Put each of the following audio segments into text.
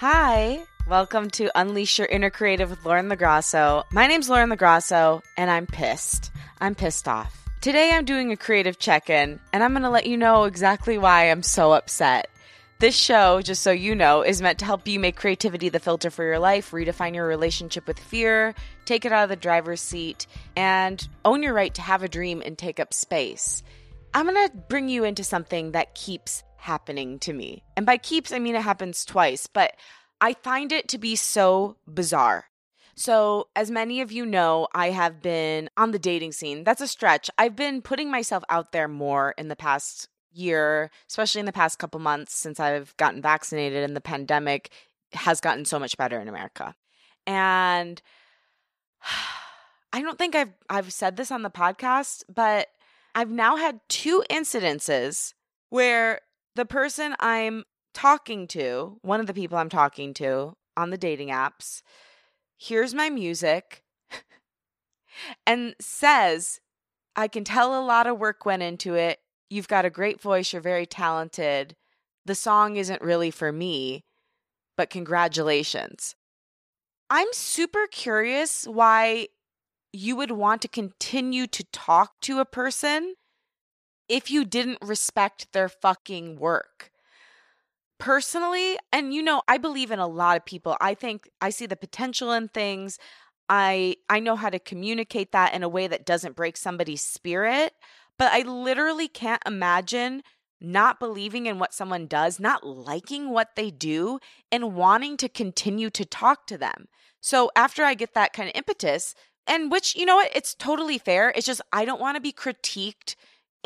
Hi, welcome to Unleash Your Inner Creative with Lauren LaGrasso. My name's Lauren LaGrasso, and I'm pissed. I'm pissed off. Today I'm doing a creative check in, and I'm going to let you know exactly why I'm so upset. This show, just so you know, is meant to help you make creativity the filter for your life, redefine your relationship with fear, take it out of the driver's seat, and own your right to have a dream and take up space. I'm going to bring you into something that keeps happening to me. And by keeps, I mean it happens twice, but I find it to be so bizarre. So, as many of you know, I have been on the dating scene. That's a stretch. I've been putting myself out there more in the past year, especially in the past couple months since I've gotten vaccinated and the pandemic has gotten so much better in America. And I don't think I've I've said this on the podcast, but I've now had two incidences where the person I'm talking to, one of the people I'm talking to on the dating apps, hears my music and says, I can tell a lot of work went into it. You've got a great voice. You're very talented. The song isn't really for me, but congratulations. I'm super curious why you would want to continue to talk to a person if you didn't respect their fucking work. Personally, and you know, I believe in a lot of people. I think I see the potential in things. I I know how to communicate that in a way that doesn't break somebody's spirit, but I literally can't imagine not believing in what someone does, not liking what they do, and wanting to continue to talk to them. So after I get that kind of impetus, and which, you know what, it's totally fair. It's just I don't want to be critiqued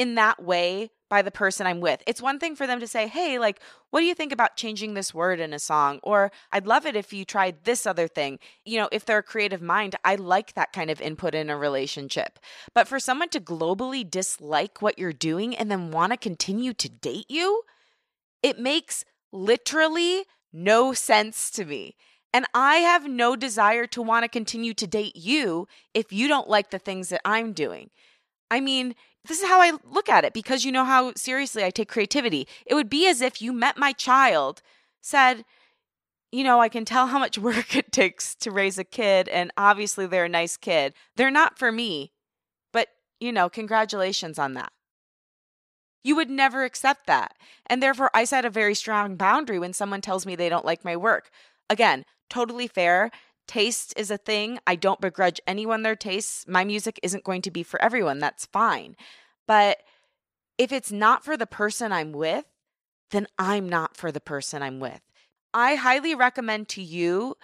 in that way by the person I'm with. It's one thing for them to say, hey, like, what do you think about changing this word in a song? Or I'd love it if you tried this other thing. You know, if they're a creative mind, I like that kind of input in a relationship. But for someone to globally dislike what you're doing and then want to continue to date you, it makes literally no sense to me. And I have no desire to want to continue to date you if you don't like the things that I'm doing. I mean, this is how I look at it because you know how seriously I take creativity. It would be as if you met my child, said, you know, I can tell how much work it takes to raise a kid, and obviously they're a nice kid. They're not for me, but, you know, congratulations on that. You would never accept that. And therefore, I set a very strong boundary when someone tells me they don't like my work. Again, totally fair. Taste is a thing. I don't begrudge anyone their tastes. My music isn't going to be for everyone. That's fine. But if it's not for the person I'm with, then I'm not for the person I'm with. I highly recommend to you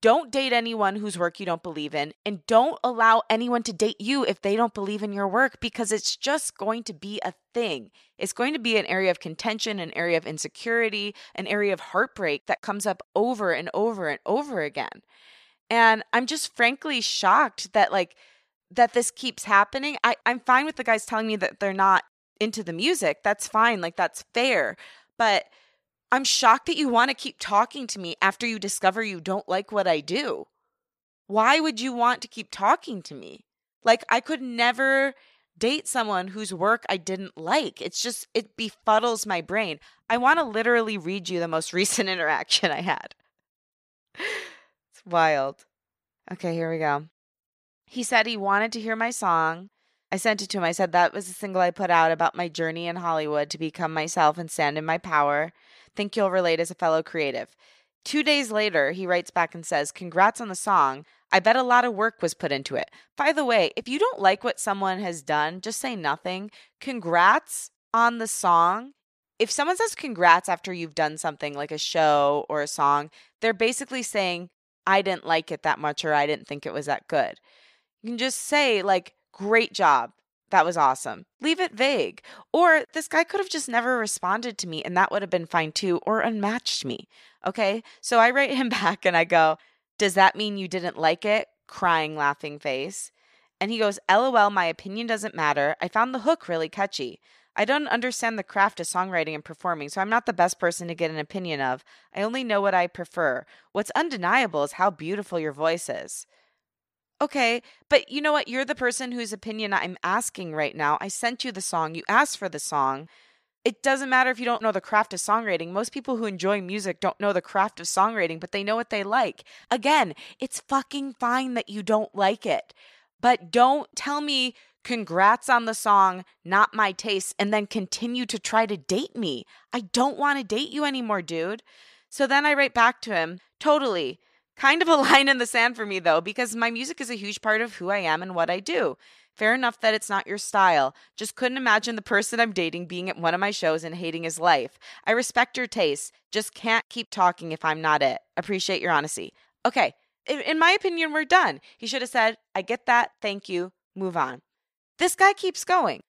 don't date anyone whose work you don't believe in, and don't allow anyone to date you if they don't believe in your work because it's just going to be a thing. It's going to be an area of contention, an area of insecurity, an area of heartbreak that comes up over and over and over again. And I'm just frankly shocked that like that this keeps happening. I, I'm fine with the guys telling me that they're not into the music. That's fine. Like that's fair. But I'm shocked that you want to keep talking to me after you discover you don't like what I do. Why would you want to keep talking to me? Like I could never date someone whose work I didn't like. It's just it befuddles my brain. I want to literally read you the most recent interaction I had. Wild. Okay, here we go. He said he wanted to hear my song. I sent it to him. I said that was a single I put out about my journey in Hollywood to become myself and stand in my power. Think you'll relate as a fellow creative. Two days later, he writes back and says, Congrats on the song. I bet a lot of work was put into it. By the way, if you don't like what someone has done, just say nothing. Congrats on the song. If someone says congrats after you've done something like a show or a song, they're basically saying, I didn't like it that much or I didn't think it was that good. You can just say, like, great job. That was awesome. Leave it vague. Or this guy could have just never responded to me and that would have been fine too, or unmatched me. Okay. So I write him back and I go, Does that mean you didn't like it? Crying, laughing face. And he goes, LOL, my opinion doesn't matter. I found the hook really catchy. I don't understand the craft of songwriting and performing, so I'm not the best person to get an opinion of. I only know what I prefer. What's undeniable is how beautiful your voice is. Okay, but you know what? You're the person whose opinion I'm asking right now. I sent you the song, you asked for the song. It doesn't matter if you don't know the craft of songwriting. Most people who enjoy music don't know the craft of songwriting, but they know what they like. Again, it's fucking fine that you don't like it, but don't tell me congrats on the song, not my taste, and then continue to try to date me. I don't want to date you anymore, dude. So then I write back to him, totally. Kind of a line in the sand for me, though, because my music is a huge part of who I am and what I do. Fair enough that it's not your style. Just couldn't imagine the person I'm dating being at one of my shows and hating his life. I respect your taste. Just can't keep talking if I'm not it. Appreciate your honesty. Okay, in my opinion, we're done. He should have said, I get that. Thank you. Move on. This guy keeps going.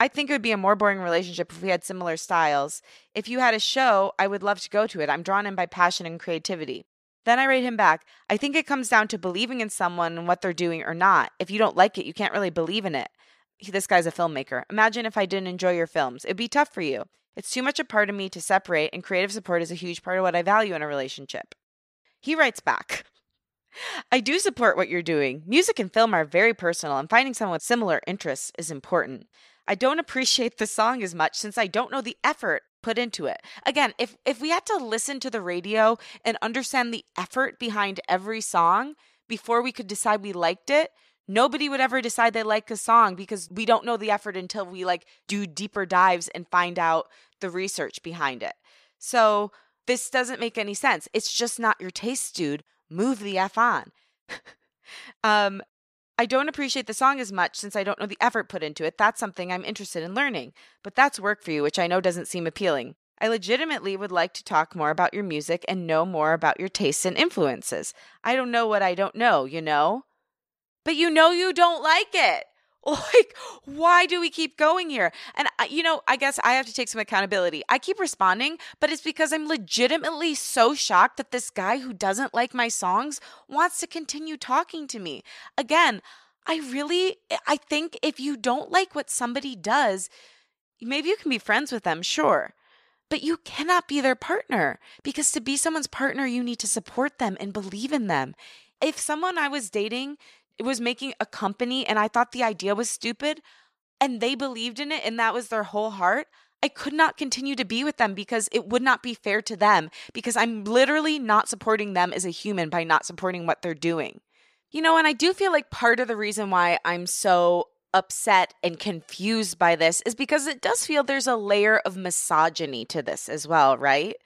I think it would be a more boring relationship if we had similar styles. If you had a show, I would love to go to it. I'm drawn in by passion and creativity. Then I write him back. I think it comes down to believing in someone and what they're doing or not. If you don't like it, you can't really believe in it. This guy's a filmmaker. Imagine if I didn't enjoy your films. It'd be tough for you. It's too much a part of me to separate, and creative support is a huge part of what I value in a relationship. He writes back. I do support what you're doing. Music and film are very personal, and finding someone with similar interests is important. I don't appreciate the song as much since I don't know the effort put into it. Again, if if we had to listen to the radio and understand the effort behind every song before we could decide we liked it, nobody would ever decide they like a song because we don't know the effort until we like do deeper dives and find out the research behind it. So, this doesn't make any sense. It's just not your taste, dude. Move the F on. um, I don't appreciate the song as much since I don't know the effort put into it. That's something I'm interested in learning. But that's work for you, which I know doesn't seem appealing. I legitimately would like to talk more about your music and know more about your tastes and influences. I don't know what I don't know, you know? But you know you don't like it. Like, why do we keep going here? And, uh, you know, I guess I have to take some accountability. I keep responding, but it's because I'm legitimately so shocked that this guy who doesn't like my songs wants to continue talking to me. Again, I really, eh, I think if you don't like what somebody does, maybe you can be friends with them, sure. But you cannot be their partner because to be someone's partner, you need to support them and believe in them. If someone I was dating was making a company and I thought the idea was stupid and they believed in it and that was their whole heart, I could not continue to be with them because it would not be fair to them because I'm literally not supporting them as a human by not supporting what they're doing. You know, and I do feel like part of the reason why I'm so upset and confused by this is because it does feel there's a layer of misogyny to this as well, right?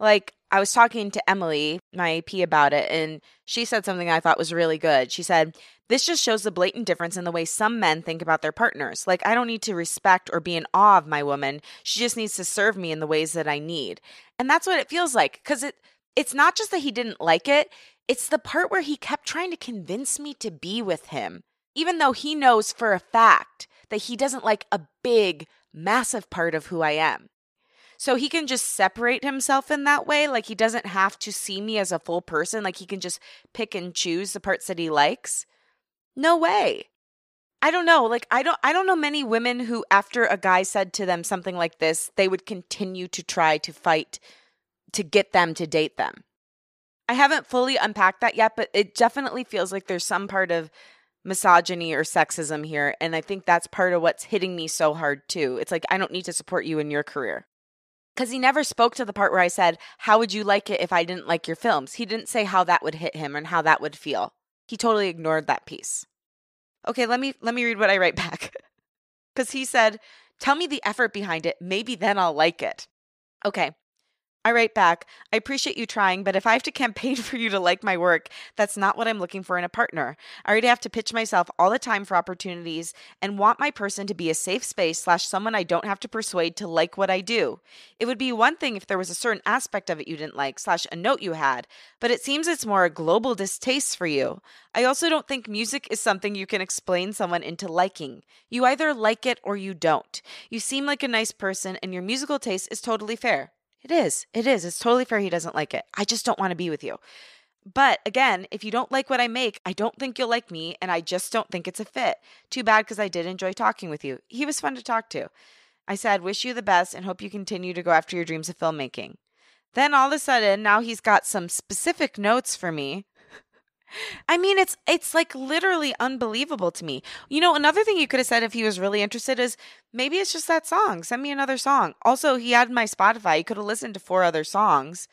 Like, I was talking to Emily, my AP, about it, and she said something I thought was really good. She said, This just shows the blatant difference in the way some men think about their partners. Like, I don't need to respect or be in awe of my woman. She just needs to serve me in the ways that I need. And that's what it feels like. Cause it it's not just that he didn't like it, it's the part where he kept trying to convince me to be with him, even though he knows for a fact that he doesn't like a big, massive part of who I am. So he can just separate himself in that way. Like he doesn't have to see me as a full person. Like he can just pick and choose the parts that he likes. No way. I don't know. Like I don't I don't know many women who after a guy said to them something like this, they would continue to try to fight to get them to date them. I haven't fully unpacked that yet, but it definitely feels like there's some part of misogyny or sexism here and I think that's part of what's hitting me so hard too. It's like I don't need to support you in your career because he never spoke to the part where I said, How would you like it if I didn't like your films? He didn't say how that would hit him and how that would feel. He totally ignored that piece. Okay, let me let me read what I write back. Cuz he said, "Tell me the effort behind it. Maybe then I'll like it." Okay. I write back, I appreciate you trying, but if I have to campaign for you to like my work, that's not what I'm looking for in a partner. I already have to pitch myself all the time for opportunities and want my person to be a safe space slash someone I don't have to persuade to like what I do. It would be one thing if there was a certain aspect of it you didn't like slash a note you had, but it seems it's more a global distaste for you. I also don't think music is something you can explain someone into liking. You either like it or you don't. You seem like a nice person and your musical taste is totally fair. It is. It is. It's totally fair he doesn't like it. I just don't want to be with you. But again, if you don't like what I make, I don't think you'll like me, and I just don't think it's a fit. Too bad because I did enjoy talking with you. He was fun to talk to. I said, Wish you the best and hope you continue to go after your dreams of filmmaking. Then all of a sudden, now he's got some specific notes for me I mean, it's it's like literally unbelievable to me. You know, another thing you could have said if he was really interested is maybe it's just that song. Send me another song. Also, he had my Spotify. He could have listened to four other songs.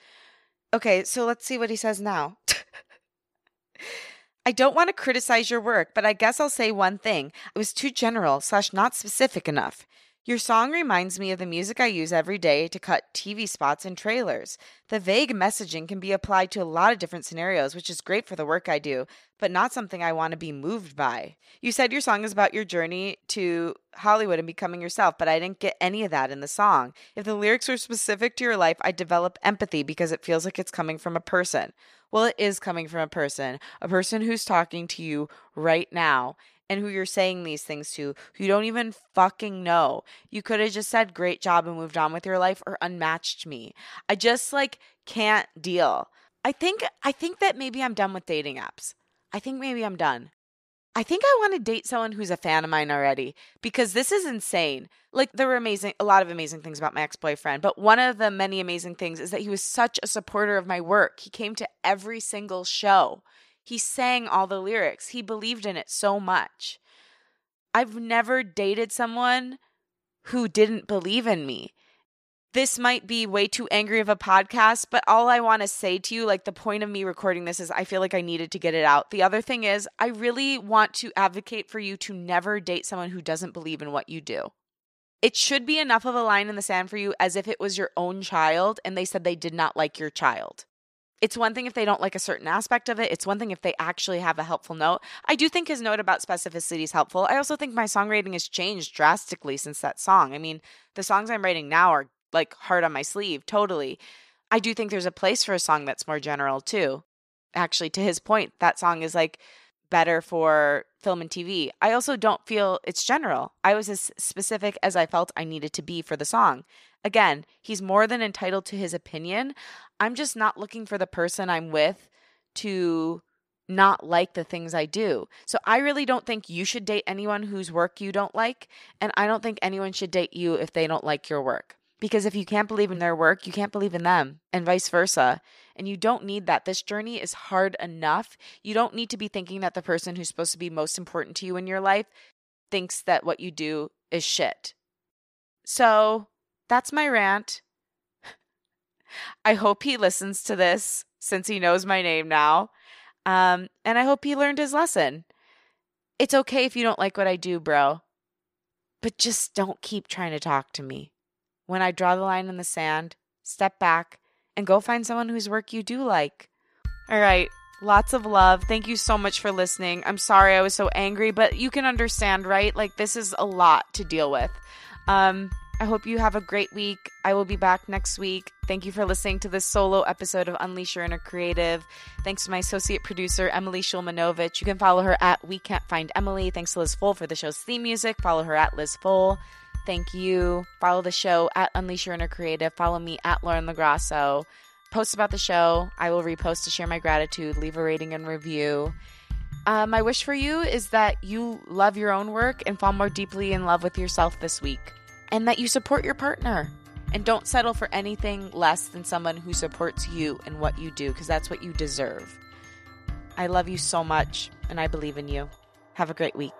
Okay, so let's see what he says now. I don't want to criticize your work, but I guess I'll say one thing. It was too general slash not specific enough. Your song reminds me of the music I use every day to cut TV spots and trailers. The vague messaging can be applied to a lot of different scenarios, which is great for the work I do, but not something I want to be moved by. You said your song is about your journey to Hollywood and becoming yourself, but I didn't get any of that in the song. If the lyrics were specific to your life, I'd develop empathy because it feels like it's coming from a person. Well, it is coming from a person, a person who's talking to you right now and who you're saying these things to who you don't even fucking know. You could have just said great job and moved on with your life or unmatched me. I just like can't deal. I think I think that maybe I'm done with dating apps. I think maybe I'm done. I think I want to date someone who's a fan of mine already because this is insane. Like there were amazing a lot of amazing things about my ex-boyfriend, but one of the many amazing things is that he was such a supporter of my work. He came to every single show. He sang all the lyrics. He believed in it so much. I've never dated someone who didn't believe in me. This might be way too angry of a podcast, but all I want to say to you, like the point of me recording this is I feel like I needed to get it out. The other thing is, I really want to advocate for you to never date someone who doesn't believe in what you do. It should be enough of a line in the sand for you as if it was your own child and they said they did not like your child it's one thing if they don't like a certain aspect of it. It's one thing if they actually have a helpful note. I do think his note about specificity is helpful. I also think my songwriting has changed drastically since that song. I mean, the songs I'm writing now are like hard on my sleeve, totally. I do think there's a place for a song that's more general too. Actually, to his point, that song is like better for film and TV. I also don't feel it's general. I was as specific as I felt I needed to be for the song. Again, he's more than entitled to his opinion. I'm just not looking for the person I'm with to not like the things I do. So I really don't think you should date anyone whose work you don't like. And I don't think anyone should date you if they don't like your work. Because if you can't believe in their work, you can't believe in them, and vice versa. And you don't need that. This journey is hard enough. You don't need to be thinking that the person who's supposed to be most important to you in your life thinks that what you do is shit. So that's my rant. I hope he listens to this since he knows my name now. Um, and I hope he learned his lesson. It's okay if you don't like what I do, bro, but just don't keep trying to talk to me. When I draw the line in the sand, step back and go find someone whose work you do like. All right. Lots of love. Thank you so much for listening. I'm sorry I was so angry, but you can understand, right? Like this is a lot to deal with. Um I hope you have a great week. I will be back next week. Thank you for listening to this solo episode of Unleash Your Inner Creative. Thanks to my associate producer, Emily Shulmanovich. You can follow her at We Can't Find Emily. Thanks to Liz Full for the show's theme music. Follow her at Liz Full. Thank you. Follow the show at Unleash Your Inner Creative. Follow me at Lauren LaGrasso. Post about the show. I will repost to share my gratitude. Leave a rating and review. Uh, my wish for you is that you love your own work and fall more deeply in love with yourself this week and that you support your partner. And don't settle for anything less than someone who supports you and what you do, because that's what you deserve. I love you so much, and I believe in you. Have a great week.